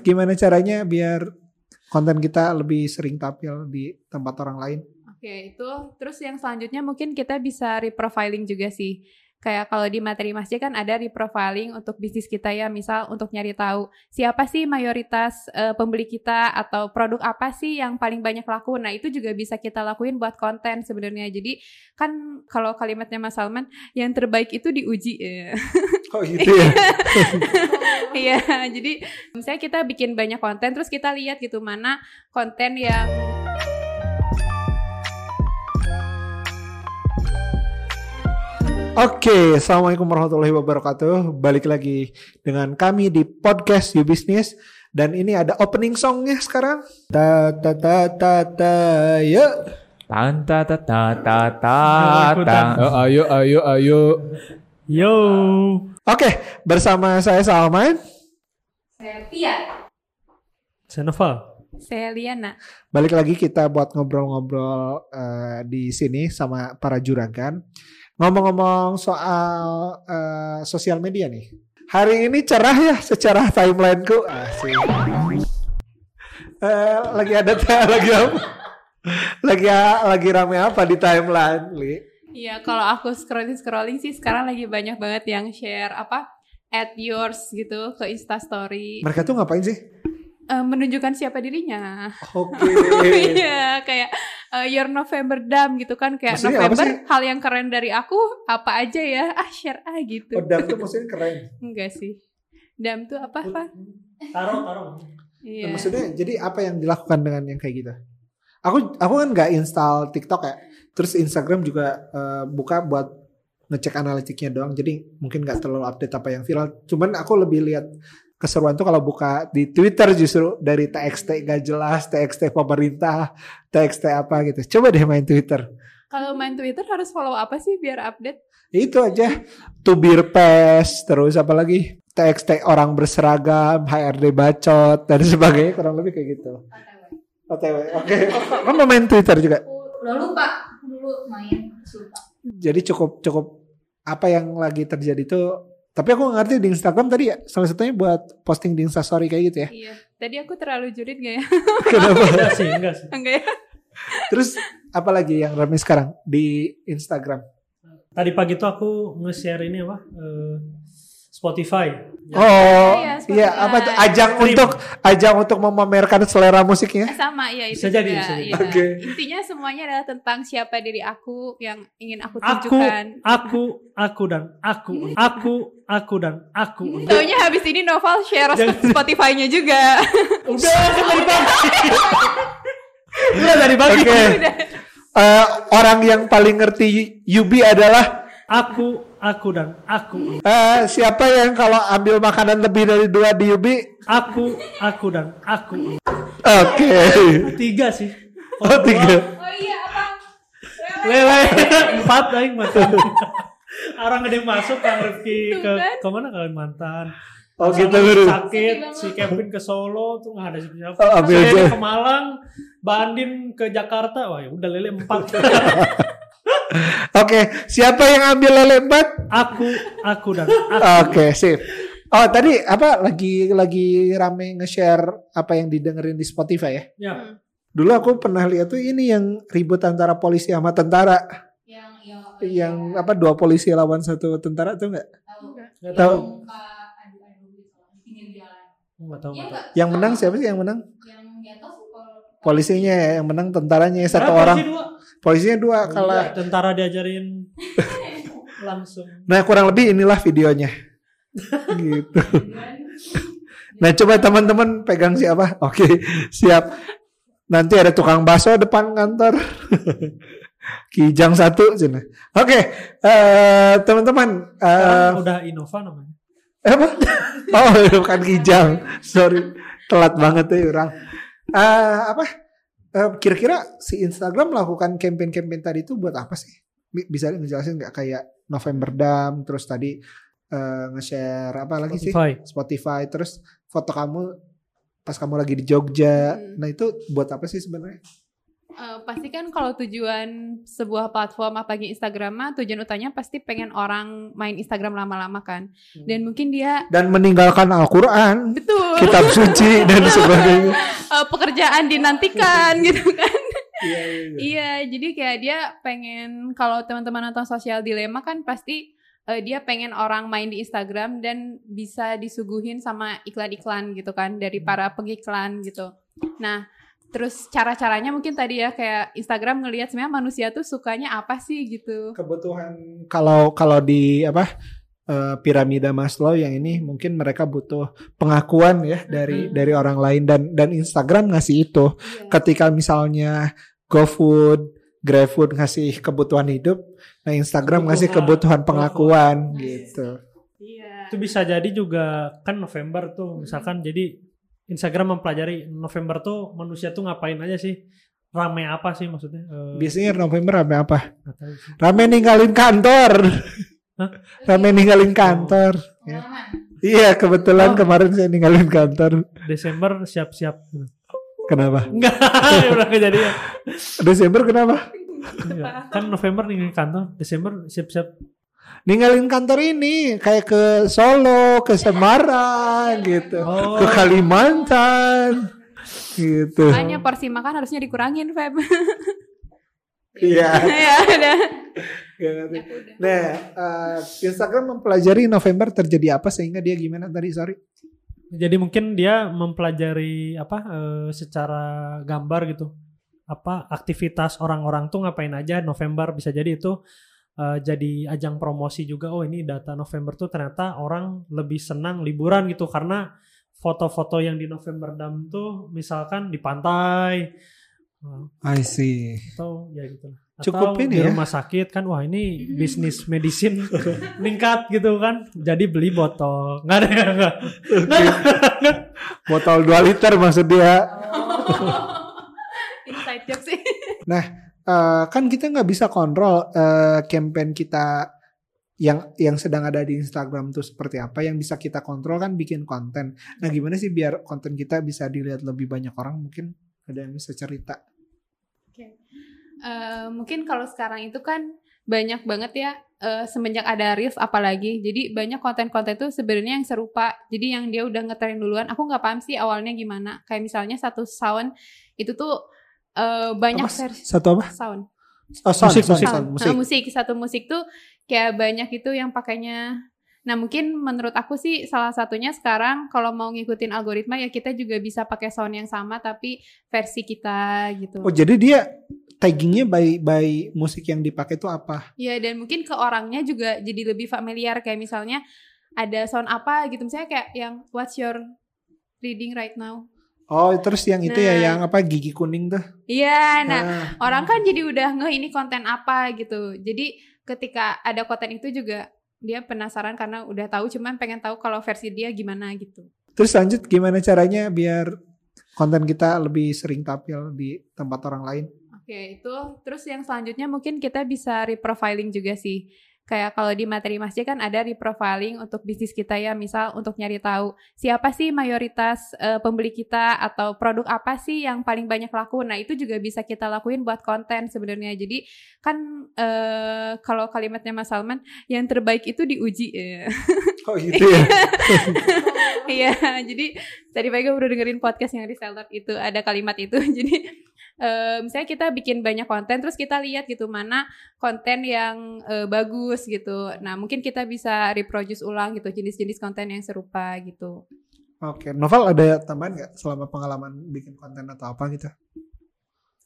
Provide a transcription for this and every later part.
Gimana caranya biar konten kita lebih sering tampil di tempat orang lain? Oke, itu terus yang selanjutnya mungkin kita bisa reprofiling juga sih. Kayak kalau di materi masjid kan ada reprofiling untuk bisnis kita ya, misal untuk nyari tahu siapa sih mayoritas uh, pembeli kita atau produk apa sih yang paling banyak laku. Nah, itu juga bisa kita lakuin buat konten sebenarnya. Jadi kan kalau kalimatnya Mas Salman, yang terbaik itu diuji ya. Oh gitu ya. Iya, jadi misalnya kita bikin banyak konten terus kita lihat gitu mana konten yang Oke, assalamualaikum warahmatullahi wabarakatuh. Balik lagi dengan kami di podcast You Business dan ini ada opening songnya sekarang. Ta ta ta ta ta ya. Ta ta ta ta ta ta ta. Oh, ayo ayo ayo. Yo. Oke, bersama saya Salman. Saya Tia. Saya Noval. Saya Liana. Balik lagi kita buat ngobrol-ngobrol uh, di sini sama para juragan. Ngomong-ngomong soal uh, sosial media nih. Hari ini cerah ya secara timelineku. Asik. Uh, lagi ada lagi apa? lagi lagi rame apa di timeline, Li? Iya, kalau aku scrolling scrolling sih sekarang lagi banyak banget yang share apa at yours gitu ke Insta Story. Mereka tuh ngapain sih? Uh, menunjukkan siapa dirinya. Oke. Okay. Iya, kayak uh, Your November Dam gitu kan kayak Maksudnya November hal yang keren dari aku apa aja ya ah share ah gitu. Oh, Dam tuh maksudnya keren. Enggak sih. Dam tuh apa apa? Taruh taruh. Iya. Nah, maksudnya jadi apa yang dilakukan dengan yang kayak gitu? Aku aku kan nggak install TikTok ya. Terus Instagram juga uh, buka buat ngecek analitiknya doang. Jadi mungkin nggak terlalu update apa yang viral. Cuman aku lebih lihat keseruan tuh kalau buka di Twitter justru dari TXT gak jelas, TXT pemerintah, TXT apa gitu. Coba deh main Twitter. Kalau main Twitter harus follow apa sih biar update? Itu aja. Tubir pes, terus apa lagi? TXT orang berseragam, HRD bacot dan sebagainya kurang lebih kayak gitu. OTW. Oke. Okay. Kamu main Twitter juga? Udah lupa dulu main lupa. Jadi cukup cukup apa yang lagi terjadi tuh tapi aku ngerti di Instagram tadi ya salah satunya buat posting di Instastory kayak gitu ya. Iya. Tadi aku terlalu jurit gak ya? Kenapa? enggak sih, enggak sih. Enggak ya? Terus apa lagi yang ramai sekarang di Instagram? Tadi pagi tuh aku nge-share ini apa? Uh, Spotify. Oh, iya, iya apa tuh ajang Stream. untuk ajang untuk memamerkan selera musiknya? Sama ya itu Bisa jadi, juga. bisa jadi. iya. Oke. Intinya semuanya adalah tentang siapa diri aku yang ingin aku Aku, tunjukkan. aku, aku dan aku, aku, aku dan aku. Taunya habis ini Novel share Spotify-nya juga. Udah kan dari pagi. Udah dari pagi. Oke. Eh, orang yang paling ngerti Yubi adalah Aku, aku dan aku. eh, siapa yang kalau ambil makanan lebih dari dua di Yubi? Aku, aku dan aku. Oke. Tiga sih. Oh tiga. Oh iya, apa? Lele empat aing makan. Orang gede masuk Kang Rifki ke kan. ke mana Kalimantan. Oh Sama gitu guru. Sakit si Kevin ke Solo tuh nggak ada siapa. Oh, ambil Saya aja. ke Malang, Bandin ke Jakarta. Wah, ya udah lele empat. Oke, siapa yang ambil lele empat? aku, aku dan aku. Oke, sip. Oh, tadi apa lagi lagi rame nge-share apa yang didengerin di Spotify ya? Ya, Dulu aku pernah lihat tuh ini yang ribut antara polisi sama tentara. Yang yang Yang apa dua polisi lawan satu tentara tuh nggak? tahu Tahu. tahu. Iya enggak? Yang menang siapa sih yang menang? Yang kalau Polisinya ya, yang menang tentaranya satu Karena orang. polisi dua. Polisinya dua Iya, kalah. tentara diajarin langsung. Nah, kurang lebih inilah videonya. gitu. Nah, coba teman-teman pegang siapa? Oke, siap. Nanti ada tukang bakso depan kantor. Kijang satu cina. Oke, eh, teman-teman. eh, Sekarang udah Innova namanya. apa? Oh, bukan Kijang. Sorry, telat banget ya orang. Eh, apa? Eh, kira-kira si Instagram melakukan campaign-campaign tadi itu buat apa sih? Bi- Bisa ngejelasin nggak kayak November Dam, terus tadi eh, nge-share apa lagi sih? Spotify. Spotify terus foto kamu pas kamu lagi di Jogja. Hmm. Nah, itu buat apa sih sebenarnya? Eh, pasti kan kalau tujuan sebuah platform apalagi Instagram mah tujuan utamanya pasti pengen orang main Instagram lama-lama kan. Dan mungkin dia Dan meninggalkan Al-Quran, betul kitab suci dan sebagainya. eh, pekerjaan dinantikan gitu kan. Iya, iya, iya. Iya, jadi kayak dia pengen kalau teman-teman nonton sosial dilema kan pasti eh, dia pengen orang main di Instagram dan bisa disuguhin sama iklan-iklan gitu kan dari para pengiklan gitu. Nah, terus cara-caranya mungkin tadi ya kayak Instagram ngelihat sebenarnya manusia tuh sukanya apa sih gitu. kebutuhan kalau kalau di apa eh, piramida Maslow yang ini mungkin mereka butuh pengakuan ya dari Mhm. dari orang lain dan dan Instagram ngasih itu Iya. ketika misalnya GoFood, GrabFood ngasih kebutuhan hidup, nah Instagram ngasih kebutuhan pengakuan gitu. Iya. Itu bisa jadi juga kan November tuh misalkan jadi Instagram mempelajari November tuh manusia tuh ngapain aja sih? Rame apa sih maksudnya? Eh, Biasanya November rame apa? nggak tahu sih. Rame ninggalin kantor. Hah? Rame ninggalin kantor. Ya. Pengalaman. Iya, kebetulan Oh. kemarin saya ninggalin kantor. Desember siap-siap. Kenapa? Enggak, udah kejadian. Desember kenapa? Iya. Kan November nih kantor, Desember siap-siap. Ninggalin kantor ini kayak ke Solo, ke Semarang gitu, Oh. ke Kalimantan gitu. Makanya porsi makan harusnya dikurangin, Feb. Iya. ya udah. Iya. Nah, eh, Instagram mempelajari November terjadi apa sehingga dia gimana tadi sorry? Jadi mungkin dia mempelajari apa eh, secara gambar gitu. Apa aktivitas orang-orang tuh ngapain aja November bisa jadi itu eh, jadi ajang promosi juga. Oh, ini data November tuh ternyata orang lebih senang liburan gitu karena foto-foto yang di November Dam tuh misalkan di pantai I see. atau ya gitu lah. Cukup Atau ini di ya. rumah sakit kan wah ini bisnis medicine meningkat gitu kan jadi beli botol nggak ada nggak nggak Botol 2 liter maksud dia. Inside joke sih. Eh, kan kita nggak bisa kontrol eh, campaign kita yang yang sedang ada di Instagram tuh seperti apa yang bisa kita kontrol kan bikin konten. Nah, gimana sih biar konten kita bisa dilihat lebih banyak orang? Mungkin ada yang bisa cerita. Eh, mungkin kalau sekarang itu kan banyak banget ya eh, semenjak ada Reels apalagi. Jadi banyak konten-konten tuh sebenarnya yang serupa. Jadi yang dia udah ngetren duluan aku nggak paham sih awalnya gimana. Kayak misalnya satu sound itu tuh eh, banyak Apa? versi Satu apa? sound Oh, sound, Musik, sound, musik. sound, Nah, musik. musik satu musik tuh kayak banyak itu yang pakainya nah mungkin menurut aku sih salah satunya sekarang kalau mau ngikutin algoritma ya kita juga bisa pakai sound yang sama tapi versi kita gitu Oh, jadi dia taggingnya by by musik yang dipakai itu apa? Ya dan mungkin ke orangnya juga jadi lebih familiar kayak misalnya ada sound apa gitu misalnya kayak yang what's your reading right now. Oh, terus yang itu ya Nah. yang apa gigi kuning tuh? Iya, nah Nah, orang kan jadi udah ngeh ini konten apa gitu. Jadi ketika ada konten itu juga dia penasaran karena udah tahu cuman pengen tahu kalau versi dia gimana gitu. terus lanjut gimana caranya biar konten kita lebih sering tampil di tempat orang lain? Oke, itu terus yang selanjutnya mungkin kita bisa reprofiling juga sih. Kayak kalau di materi masjid kan ada reprofiling untuk bisnis kita ya, misal untuk nyari tahu siapa sih mayoritas eh, pembeli kita atau produk apa sih yang paling banyak laku. Nah, itu juga bisa kita lakuin buat konten sebenarnya. Jadi kan eh, kalau kalimatnya Mas Salman, yang terbaik itu diuji. ya. Oh gitu ya. Iya, jadi tadi pagi udah dengerin podcast yang reseller itu ada kalimat itu. Jadi eh, misalnya kita bikin banyak konten, terus kita lihat gitu mana konten yang eh, bagus gitu. Nah mungkin kita bisa reproduce ulang gitu jenis-jenis konten yang serupa gitu. Oke, Novel ada tambahan nggak selama pengalaman bikin konten atau apa gitu?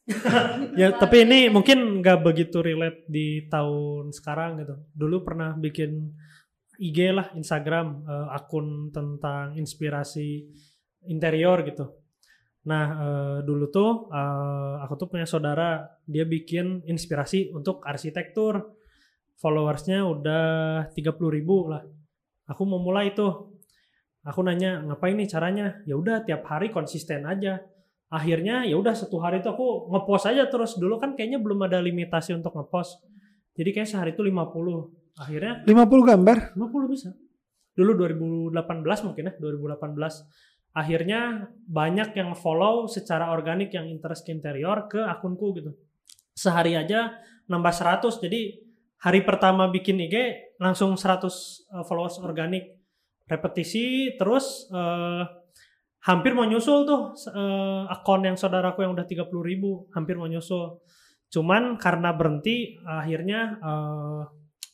Ya, tapi ini mungkin nggak begitu relate di tahun sekarang gitu. Dulu pernah bikin IG lah, Instagram, eh, akun tentang inspirasi interior gitu. Nah, eh, dulu tuh eh, aku tuh punya saudara, dia bikin inspirasi untuk arsitektur. Followersnya udah 30.000 ribu lah. Aku mau mulai tuh. Aku nanya, ngapain nih caranya? Ya udah tiap hari konsisten aja akhirnya ya udah satu hari itu aku ngepost aja terus dulu kan kayaknya belum ada limitasi untuk ngepost jadi kayak sehari itu 50 akhirnya 50 gambar? 50 bisa dulu 2018 mungkin ya 2018 akhirnya banyak yang follow secara organik yang interest ke interior ke akunku gitu. Sehari aja nambah 100 jadi hari pertama bikin IG langsung 100 uh, followers organik. Repetisi terus uh, hampir mau nyusul tuh uh, akun yang saudaraku yang udah 30 ribu hampir mau nyusul. Cuman karena berhenti akhirnya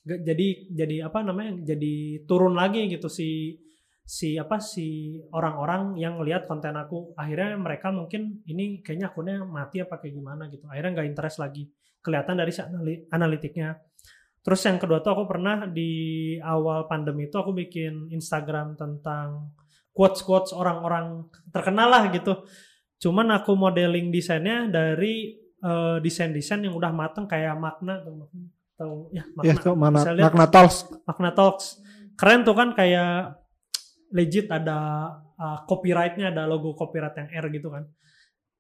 gak- jadi jadi apa namanya jadi turun lagi gitu si si apa si orang-orang yang lihat konten aku akhirnya mereka mungkin ini kayaknya akunnya mati apa kayak gimana gitu akhirnya nggak interest lagi kelihatan dari si anali- analitiknya terus yang kedua tuh aku pernah di awal pandemi itu aku bikin Instagram tentang quotes quotes orang-orang terkenal lah gitu cuman aku modeling desainnya dari eh, desain-desain yang udah mateng kayak makna atau ya Ya, makna tuh mana Bisa lihat. Magna Talks. Magna Talks. Keren tuh kan kayak legit ada uh, copyrightnya ada logo copyright yang R gitu kan.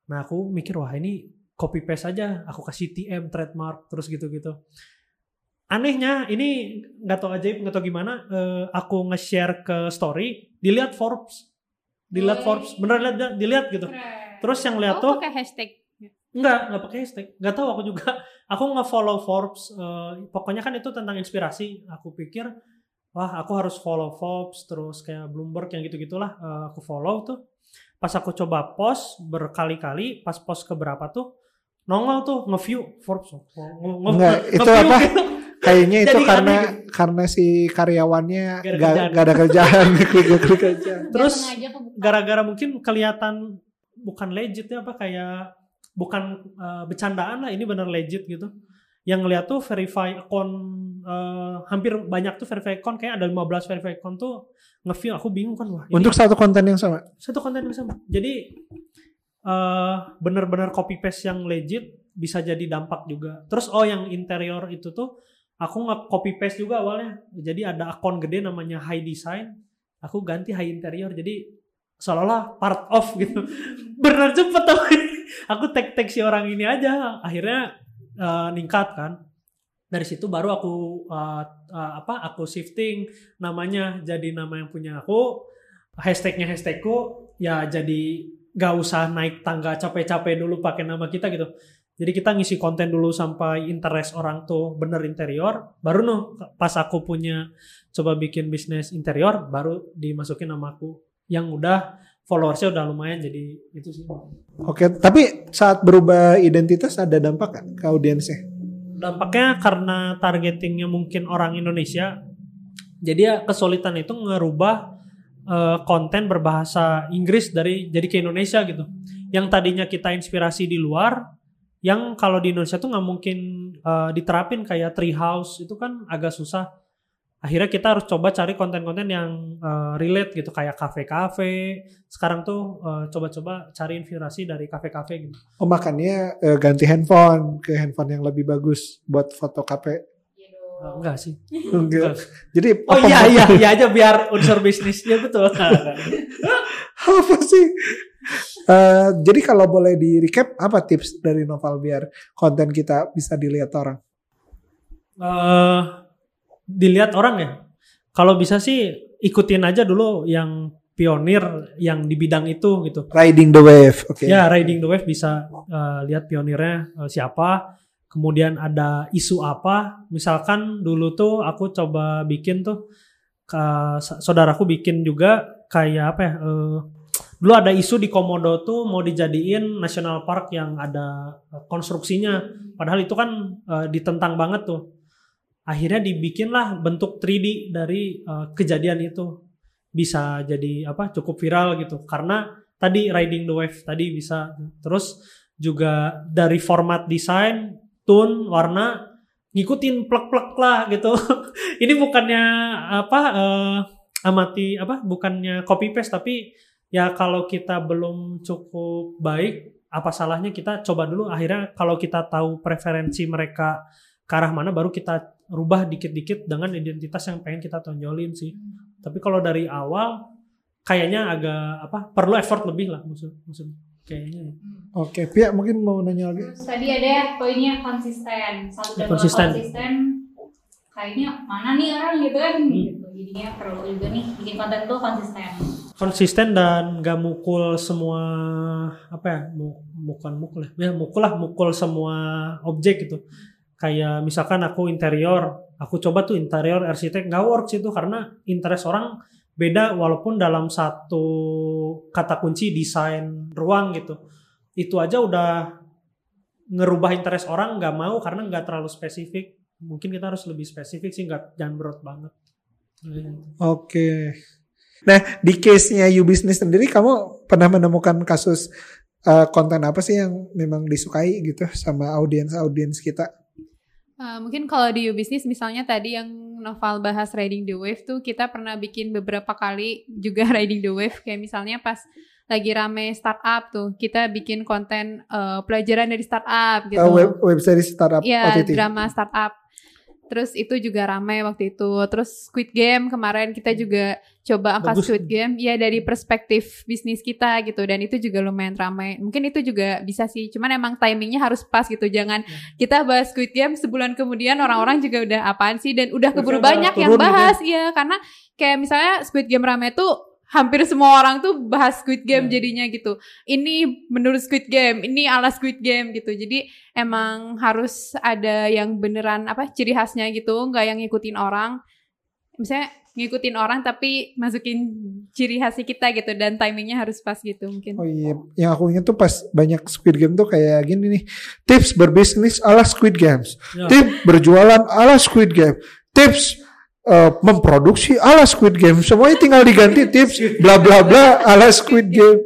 Nah aku mikir wah ini copy paste aja aku kasih TM trademark terus gitu-gitu. Anehnya ini nggak tahu ajaib nggak tahu gimana eh, aku nge-share ke story dilihat Forbes dilihat. Forbes bener lihat dilihat gitu. Keren. Terus yang lihat Oh, tuh pakai hashtag. Enggak, enggak pakai hashtag. Enggak tahu aku juga. Aku nge-follow Forbes. eh, pokoknya kan itu tentang inspirasi. Aku pikir, wah aku harus follow Forbes, terus kayak Bloomberg yang gitu-gitulah. eh, aku follow tuh. Pas aku coba post berkali-kali, pas post keberapa tuh, nongol tuh nge-view Forbes. Nge- nge- Enggak, nge- itu nge-view apa? gitu. Kayaknya itu Jadi karena aneh. karena si karyawannya Gak ada gak, kerjaan. gak ada kerjaan. Terus gara-gara mungkin kelihatan bukan legit ya apa kayak bukan uh, bercandaan lah ini bener legit gitu yang ngeliat tuh verify account uh, hampir banyak tuh verify account kayak ada 15 verify account tuh nge-view aku bingung kan wah Untuk satu konten yang sama. satu konten yang sama. Jadi uh, bener-bener copy paste yang legit bisa jadi dampak juga. Terus oh yang interior itu tuh aku nge copy paste juga awalnya. Jadi ada akun gede namanya high design. Aku ganti high interior jadi seolah-olah part of gitu. Bener cepet tapi aku tag tag si orang ini aja. Akhirnya uh, ningkat kan. Dari situ baru aku uh, uh, apa aku shifting namanya jadi nama yang punya aku hashtagnya hashtagku ya jadi gak usah naik tangga capek-capek dulu pakai nama kita gitu. Jadi kita ngisi konten dulu sampai interest orang tuh bener interior baru noh pas aku punya coba bikin bisnis interior baru dimasukin nama aku. Yang udah followersnya udah lumayan jadi itu sih. Oke, tapi saat berubah identitas ada dampak gak ke audiensnya? dampaknya karena targetingnya mungkin orang Indonesia jadi ya kesulitan itu ngerubah eh, konten berbahasa Inggris dari jadi ke Indonesia gitu. Yang tadinya kita inspirasi di luar yang kalau di Indonesia tuh nggak mungkin eh, diterapin kayak Treehouse itu kan agak susah akhirnya kita harus coba cari konten-konten yang eh, relate gitu kayak kafe-kafe sekarang tuh eh, coba-coba cari inspirasi dari kafe-kafe gitu Oh makanya eh, ganti handphone ke handphone yang lebih bagus buat foto. Iya dong. Eh, enggak sih Enggak. Jadi Oh iya iya iya aja biar unsur bisnisnya betul. apa sih? Eh, jadi kalau boleh di recap apa tips dari Noval biar konten kita bisa dilihat orang? Eh dilihat orang ya. Kalau bisa sih ikutin aja dulu yang pionir yang di bidang itu gitu. Riding the wave, oke. Ya riding the wave bisa eh, lihat pionirnya eh, siapa. Kemudian ada isu apa. Misalkan dulu tuh aku coba bikin tuh ke saudaraku bikin juga kayak apa ya? eh, dulu ada isu di Komodo tuh mau dijadiin national park yang ada konstruksinya. Padahal itu kan eh, ditentang banget tuh. Akhirnya dibikinlah bentuk 3D dari eh, kejadian itu. Bisa jadi apa cukup viral gitu. Karena tadi riding the wave tadi bisa. Terus juga dari format desain, tone, warna ngikutin plek-plek lah gitu. Ini bukannya apa eh, amati apa bukannya copy paste tapi ya kalau kita belum cukup baik apa salahnya kita coba dulu akhirnya kalau kita tahu preferensi mereka ke arah mana baru kita rubah dikit-dikit dengan identitas yang pengen kita tonjolin sih. Tapi kalau dari awal kayaknya agak apa perlu effort lebih lah maksud maksud kayaknya. ya. Oke, Pia mungkin mau nanya lagi. Terus tadi ada poinnya konsisten. Satu dan dua Konsisten. konsisten. Kayaknya mana nih orang gitu kan gitu. Jadinya perlu juga nih bikin konten tuh konsisten. konsisten dan gak mukul semua apa ya mu- bukan mukul ya, ya mukul lah mukul semua objek gitu kayak misalkan aku interior aku coba tuh interior arsitek nggak works itu karena interest orang beda walaupun dalam satu kata kunci desain ruang gitu itu aja udah ngerubah interest orang nggak mau karena nggak terlalu spesifik mungkin kita harus lebih spesifik sih nggak jangan berat banget Oke. Nah, di case-nya You Business sendiri kamu pernah menemukan kasus eh, konten apa sih yang memang disukai gitu sama audiens-audiens kita? Uh, mungkin kalau di Business misalnya tadi yang novel bahas Riding the Wave tuh kita pernah bikin beberapa kali juga Riding the Wave kayak misalnya pas lagi rame startup tuh kita bikin konten uh, pelajaran dari startup gitu. Eh, web web series startup Iya, drama startup. Terus itu juga ramai waktu itu. Terus Squid Game kemarin kita juga coba angkat Bagus. Squid Game ya dari perspektif bisnis kita gitu dan itu juga lumayan ramai. Mungkin itu juga bisa sih. Cuman emang timingnya harus pas gitu. Jangan kita bahas Squid Game sebulan kemudian orang-orang juga udah apaan sih dan udah keburu banyak yang gitu ya. bahas ya karena kayak misalnya Squid Game ramai tuh hampir semua orang tuh bahas Squid Game Hmm. jadinya gitu. Ini menurut Squid Game, ini ala Squid Game gitu. Jadi emang harus ada yang beneran apa ciri khasnya gitu, nggak yang ngikutin orang. Misalnya ngikutin orang tapi masukin ciri khasnya kita gitu dan timingnya harus pas gitu mungkin. Oh iya, yang aku ingat tuh pas banyak Squid Game tuh kayak gini nih. Tips berbisnis ala Squid Games. Ya. Tips berjualan ala Squid Game. Tips eh, memproduksi ala Squid Game. Semuanya tinggal diganti tips bla bla bla ala Squid Game.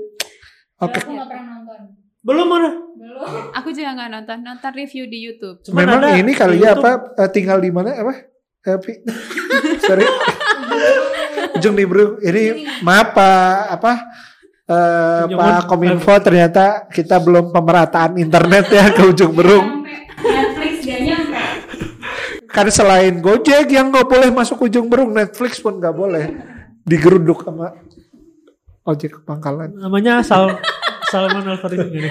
Oke. Aku nggak pernah nonton. belum Belum. Aku juga nggak nonton, nonton review di YouTube. Cuman Memang ada ini kali ya apa eh, tinggal di mana apa? Eh, Pi? Sorry. Ujung nih bro. Ini maaf Pak apa? eh, Ujung Pak. Kominfo ternyata kita belum pemerataan internet ya ke ujung berung. Sampai Netflix gak nyampe. Kan selain Gojek yang nggak boleh masuk ujung berung, Netflix pun nggak boleh digeruduk sama ojek pangkalan. namanya Sal Salman Al Farisi ini.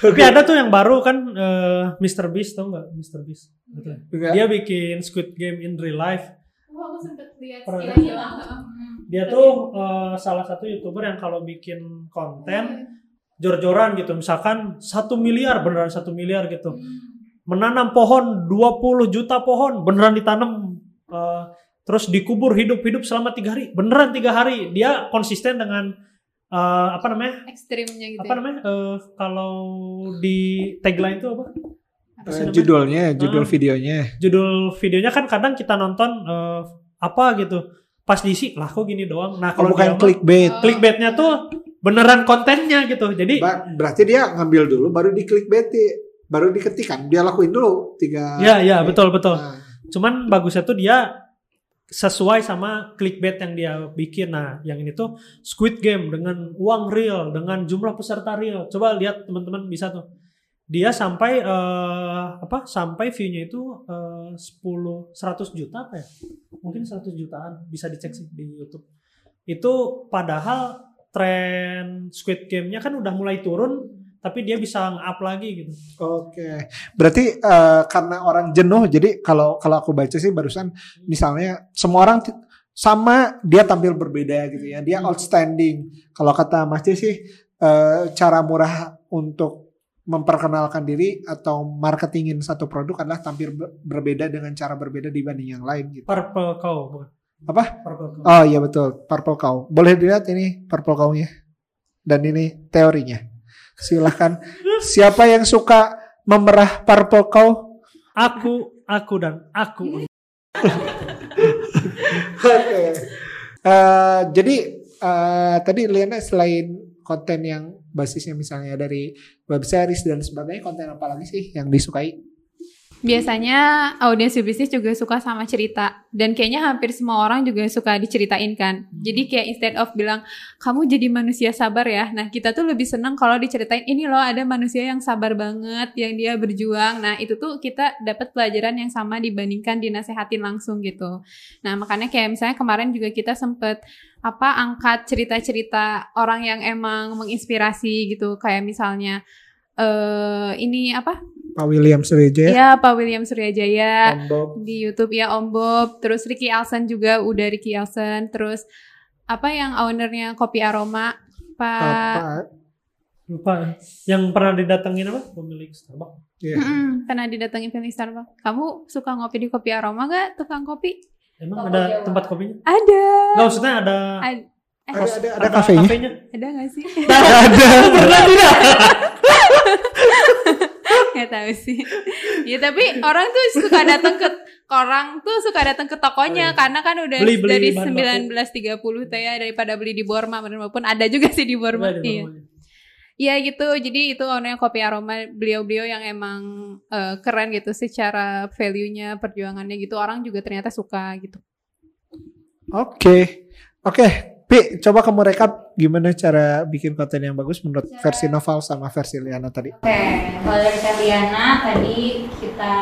Tapi ada tuh yang baru kan eh, Mr Beast tau nggak Mr Beast? Betul. Enggak? Dia bikin Squid Game in real life. Oh, aku sempet lihat. Dia tuh eh, salah satu youtuber yang kalau bikin konten jor-joran gitu. Misalkan satu miliar beneran satu miliar gitu. Menanam pohon 20 juta pohon beneran ditanam. eh, terus dikubur hidup-hidup selama tiga hari beneran tiga hari. Dia konsisten dengan eh, apa namanya? ekstrimnya gitu. apa namanya eh, kalau di tagline itu apa? Namanya? judulnya, judul Ah. videonya. Judul videonya kan kadang kita nonton eh, apa gitu. Pas diisi lah kok gini doang. Nah Oh, kalau dia bukan clickbait. clickbaitnya tuh beneran kontennya gitu. Jadi Ba- berarti dia ngambil dulu baru di clickbait baru diketikan. Dia lakuin dulu tiga. ya ya betul betul. Nah, Cuman bagusnya tuh dia sesuai sama clickbait yang dia bikin. Nah, yang ini tuh Squid Game dengan uang real, dengan jumlah peserta real. Coba lihat teman-teman bisa tuh. Dia sampai eh, apa? Sampai view-nya itu eh, 10 100 juta apa ya? Mungkin 100 jutaan bisa dicek sih di YouTube. Itu padahal tren Squid Game-nya kan udah mulai turun, tapi dia bisa nge-up lagi gitu. Oke. Berarti eh, karena orang jenuh jadi kalau kalau aku baca sih barusan misalnya semua orang sama dia tampil berbeda gitu ya. Dia Hmm. outstanding. Kalau kata Mas Ci sih eh, cara murah untuk memperkenalkan diri atau marketingin satu produk adalah tampil ber- berbeda dengan cara berbeda dibanding yang lain gitu. Purple Cow? Apa? Purple Cow. Oh iya betul, purple cow. Boleh dilihat ini purple cow-nya. Dan ini teorinya. Silahkan. Siapa yang suka memerah purple cow? Aku, aku dan aku. Oke. Eh, jadi eh, tadi Liana selain konten yang basisnya misalnya dari web series dan sebagainya, konten apa lagi sih yang disukai? Biasanya audiens bisnis juga suka sama cerita dan kayaknya hampir semua orang juga suka diceritain kan. Jadi kayak instead of bilang kamu jadi manusia sabar ya. Nah, kita tuh lebih seneng kalau diceritain ini loh ada manusia yang sabar banget yang dia berjuang. Nah, itu tuh kita dapat pelajaran yang sama dibandingkan dinasehatin langsung gitu. Nah, makanya kayak misalnya kemarin juga kita sempet apa angkat cerita-cerita orang yang emang menginspirasi gitu kayak misalnya eh ini apa Pak William Sureja, Ya, Pak William Suryajaya Om Bob. di YouTube ya Om Bob, terus Ricky Elson juga udah Ricky Elson, terus apa yang ownernya kopi aroma Pak? Lupa. Yang pernah didatengin apa? Pemilik Starbucks. Iya. Mm-mm, pernah didatengin pemilik Starbucks. Kamu suka ngopi di kopi aroma gak tukang kopi? Emang Toko ada Jawa. tempat kopinya? Ada. Enggak maksudnya ada Ad- eh, Ada, ada, ada kafenya? ada gak sih? ada. Pernah tidak? Gak tahu sih. Ya tapi orang tuh suka datang ke orang tuh suka datang ke tokonya Oh, iya. karena kan udah Beli- beli dari bahan 1930 tuh ya daripada beli di Borma walaupun ada juga sih di Borma. Di Iya. Iya gitu. Jadi itu ownernya kopi aroma beliau-beliau yang emang eh, keren gitu secara value-nya, perjuangannya gitu. Orang juga ternyata suka gitu. Oke. Oke, Pi, coba kamu rekap gimana cara bikin konten yang bagus menurut Cara- versi Noval sama versi Liana tadi. Oke, kalau dari Kaliana tadi kita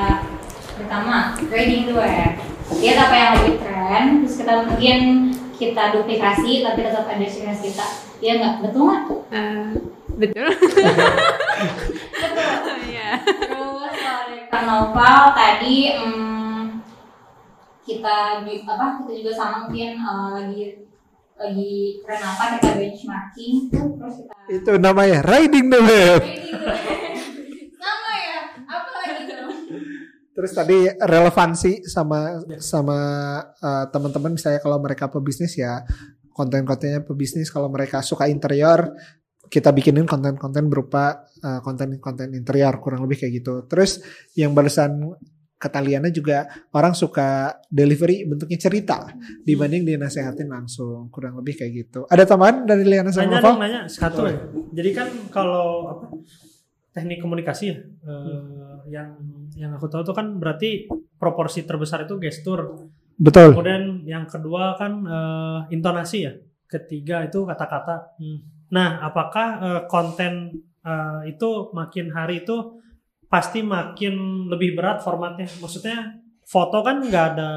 pertama grading dulu ya. Lihat apa yang lebih tren, terus kita mungkin kita duplikasi tapi tetap ada ciri khas kita. Iya nggak? Betul nggak? Eh, betul. Betul. Iya. Terus kalau dari Kak Noval tadi hmm, kita apa kita juga sama mungkin eh, lagi lagi tren apa kita benchmarking terus kita Itu namanya riding the wave. sama ya apa lagi tuh Terus tadi relevansi sama sama uh, teman-teman misalnya kalau mereka pebisnis ya konten-kontennya pebisnis kalau mereka suka interior kita bikinin konten-konten berupa uh, konten-konten interior kurang lebih kayak gitu. Terus yang barusan kata Liana juga orang suka delivery bentuknya cerita dibanding dinasehatin langsung kurang lebih kayak gitu. Ada tambahan dari Liana sama Nanya nanya satu ya. Jadi kan kalau apa teknik komunikasi ya, eh, yang yang aku tahu tuh kan berarti proporsi terbesar itu gestur. Betul. Kemudian yang kedua kan eh, intonasi ya. Ketiga itu kata-kata. Nah, apakah eh, konten eh, itu makin hari itu pasti makin lebih berat formatnya? Maksudnya foto kan nggak ada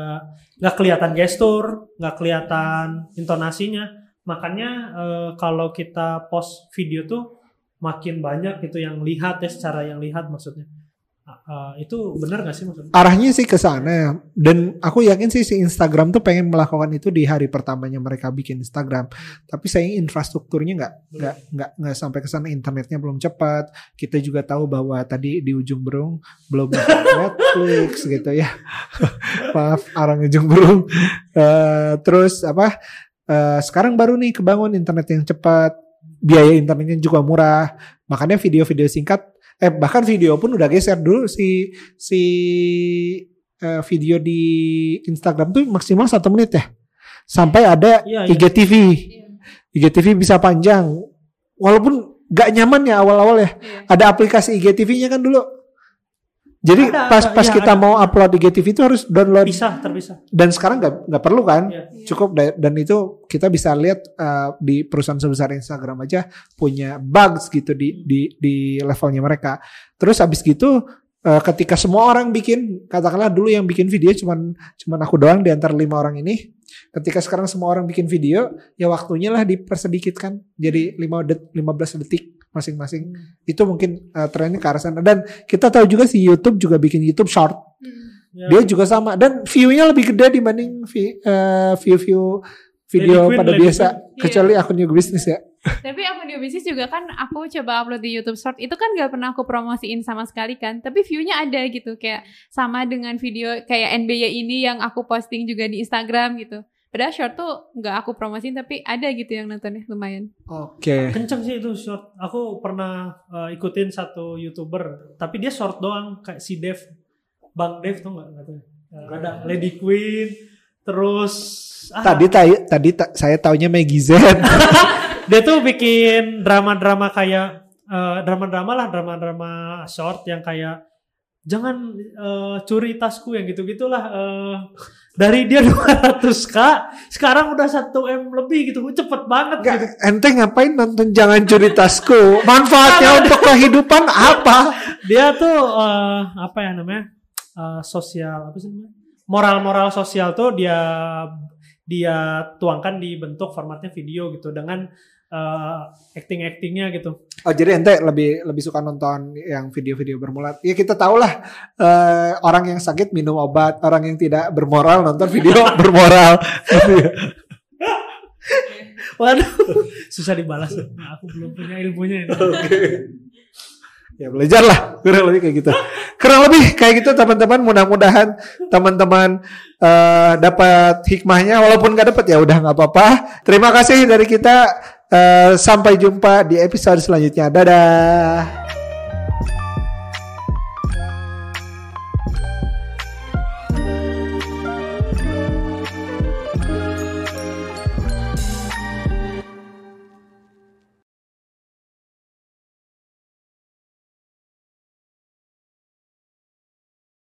nggak kelihatan gestur, nggak kelihatan intonasinya. Makanya eh, kalau kita post video tuh makin banyak gitu yang lihat ya secara yang lihat maksudnya. Eh, itu benar nggak sih maksudnya? arahnya sih ke sana. Dan aku yakin sih si Instagram tuh pengen melakukan itu di hari pertamanya mereka bikin Instagram. Tapi sayang infrastrukturnya nggak nggak nggak nggak sampai ke sana. Internetnya belum cepat. Kita juga tahu bahwa tadi di ujung berung belum Netflix gitu ya. Maaf orang ujung berung Eh, terus apa? Eh, sekarang baru nih kebangun internet yang cepat. Biaya internetnya juga murah. Makanya video-video singkat eh bahkan video pun udah geser. Dulu si si eh, video di Instagram tuh maksimal satu menit ya. Sampai ada Iya, iya. IGTV IGTV bisa panjang. Walaupun gak nyaman ya awal-awal ya. Iya. ada aplikasi IGTV-nya kan dulu jadi Ada, pas ada, pas iya, kita ada. mau upload IGTV itu harus download Bisa, terpisah. dan sekarang nggak nggak perlu kan Iya. cukup da- dan itu kita bisa lihat uh, di perusahaan sebesar Instagram aja punya bugs gitu di di di levelnya mereka terus habis gitu uh, ketika semua orang bikin katakanlah dulu yang bikin video cuman cuman aku doang di antara lima orang ini ketika sekarang semua orang bikin video ya waktunya lah dipersedikit kan jadi 5 det 15 detik masing-masing itu mungkin uh, trennya ke arah sana dan kita tahu juga si YouTube juga bikin YouTube short Ya. dia juga sama dan view-nya lebih gede dibanding vi- eh, view-view video Lady Queen, pada Lady biasa Queen. kecuali akun new bisnis ya. Tapi akun new bisnis juga kan aku coba upload di YouTube Short itu kan gak pernah aku promosiin sama sekali kan. Tapi view-nya ada gitu kayak sama dengan video kayak NBY ini yang aku posting juga di Instagram gitu. Padahal short tuh nggak aku promosiin tapi ada gitu yang nontonnya lumayan. Oke. Kenceng sih itu short. Aku pernah uh, ikutin satu youtuber, tapi dia short doang kayak si Dev, Bang Dev tuh nggak nggak tahu. Uh, ada Lady Queen, terus ah, Tadi tay- tadi ta- saya taunya Maggie Z. dia tuh bikin drama-drama kayak eh, drama-drama lah, drama-drama short yang kayak jangan eh, curi tasku yang gitu-gitulah. eh, dari dia 200k, sekarang udah 1 m lebih gitu, cepet banget Nggak, gitu. ente ngapain nonton jangan curi tasku? Manfaatnya untuk kehidupan apa? dia tuh eh, apa ya namanya Eh, sosial apa sih namanya moral-moral sosial tuh dia dia tuangkan di bentuk formatnya video gitu dengan eh, acting-actingnya gitu Oh jadi ente lebih lebih suka nonton yang video-video bermulat. Ya kita tahu lah eh, orang yang sakit minum obat, orang yang tidak bermoral nonton video bermoral. Ya. Waduh, susah dibalas. Nah, aku belum punya ilmunya ini. ya belajar lah kurang lebih kayak gitu kurang lebih kayak gitu teman-teman mudah-mudahan teman-teman eh, dapat hikmahnya walaupun gak dapat ya udah nggak apa-apa terima kasih dari kita Eh, sampai jumpa di episode selanjutnya. Dadah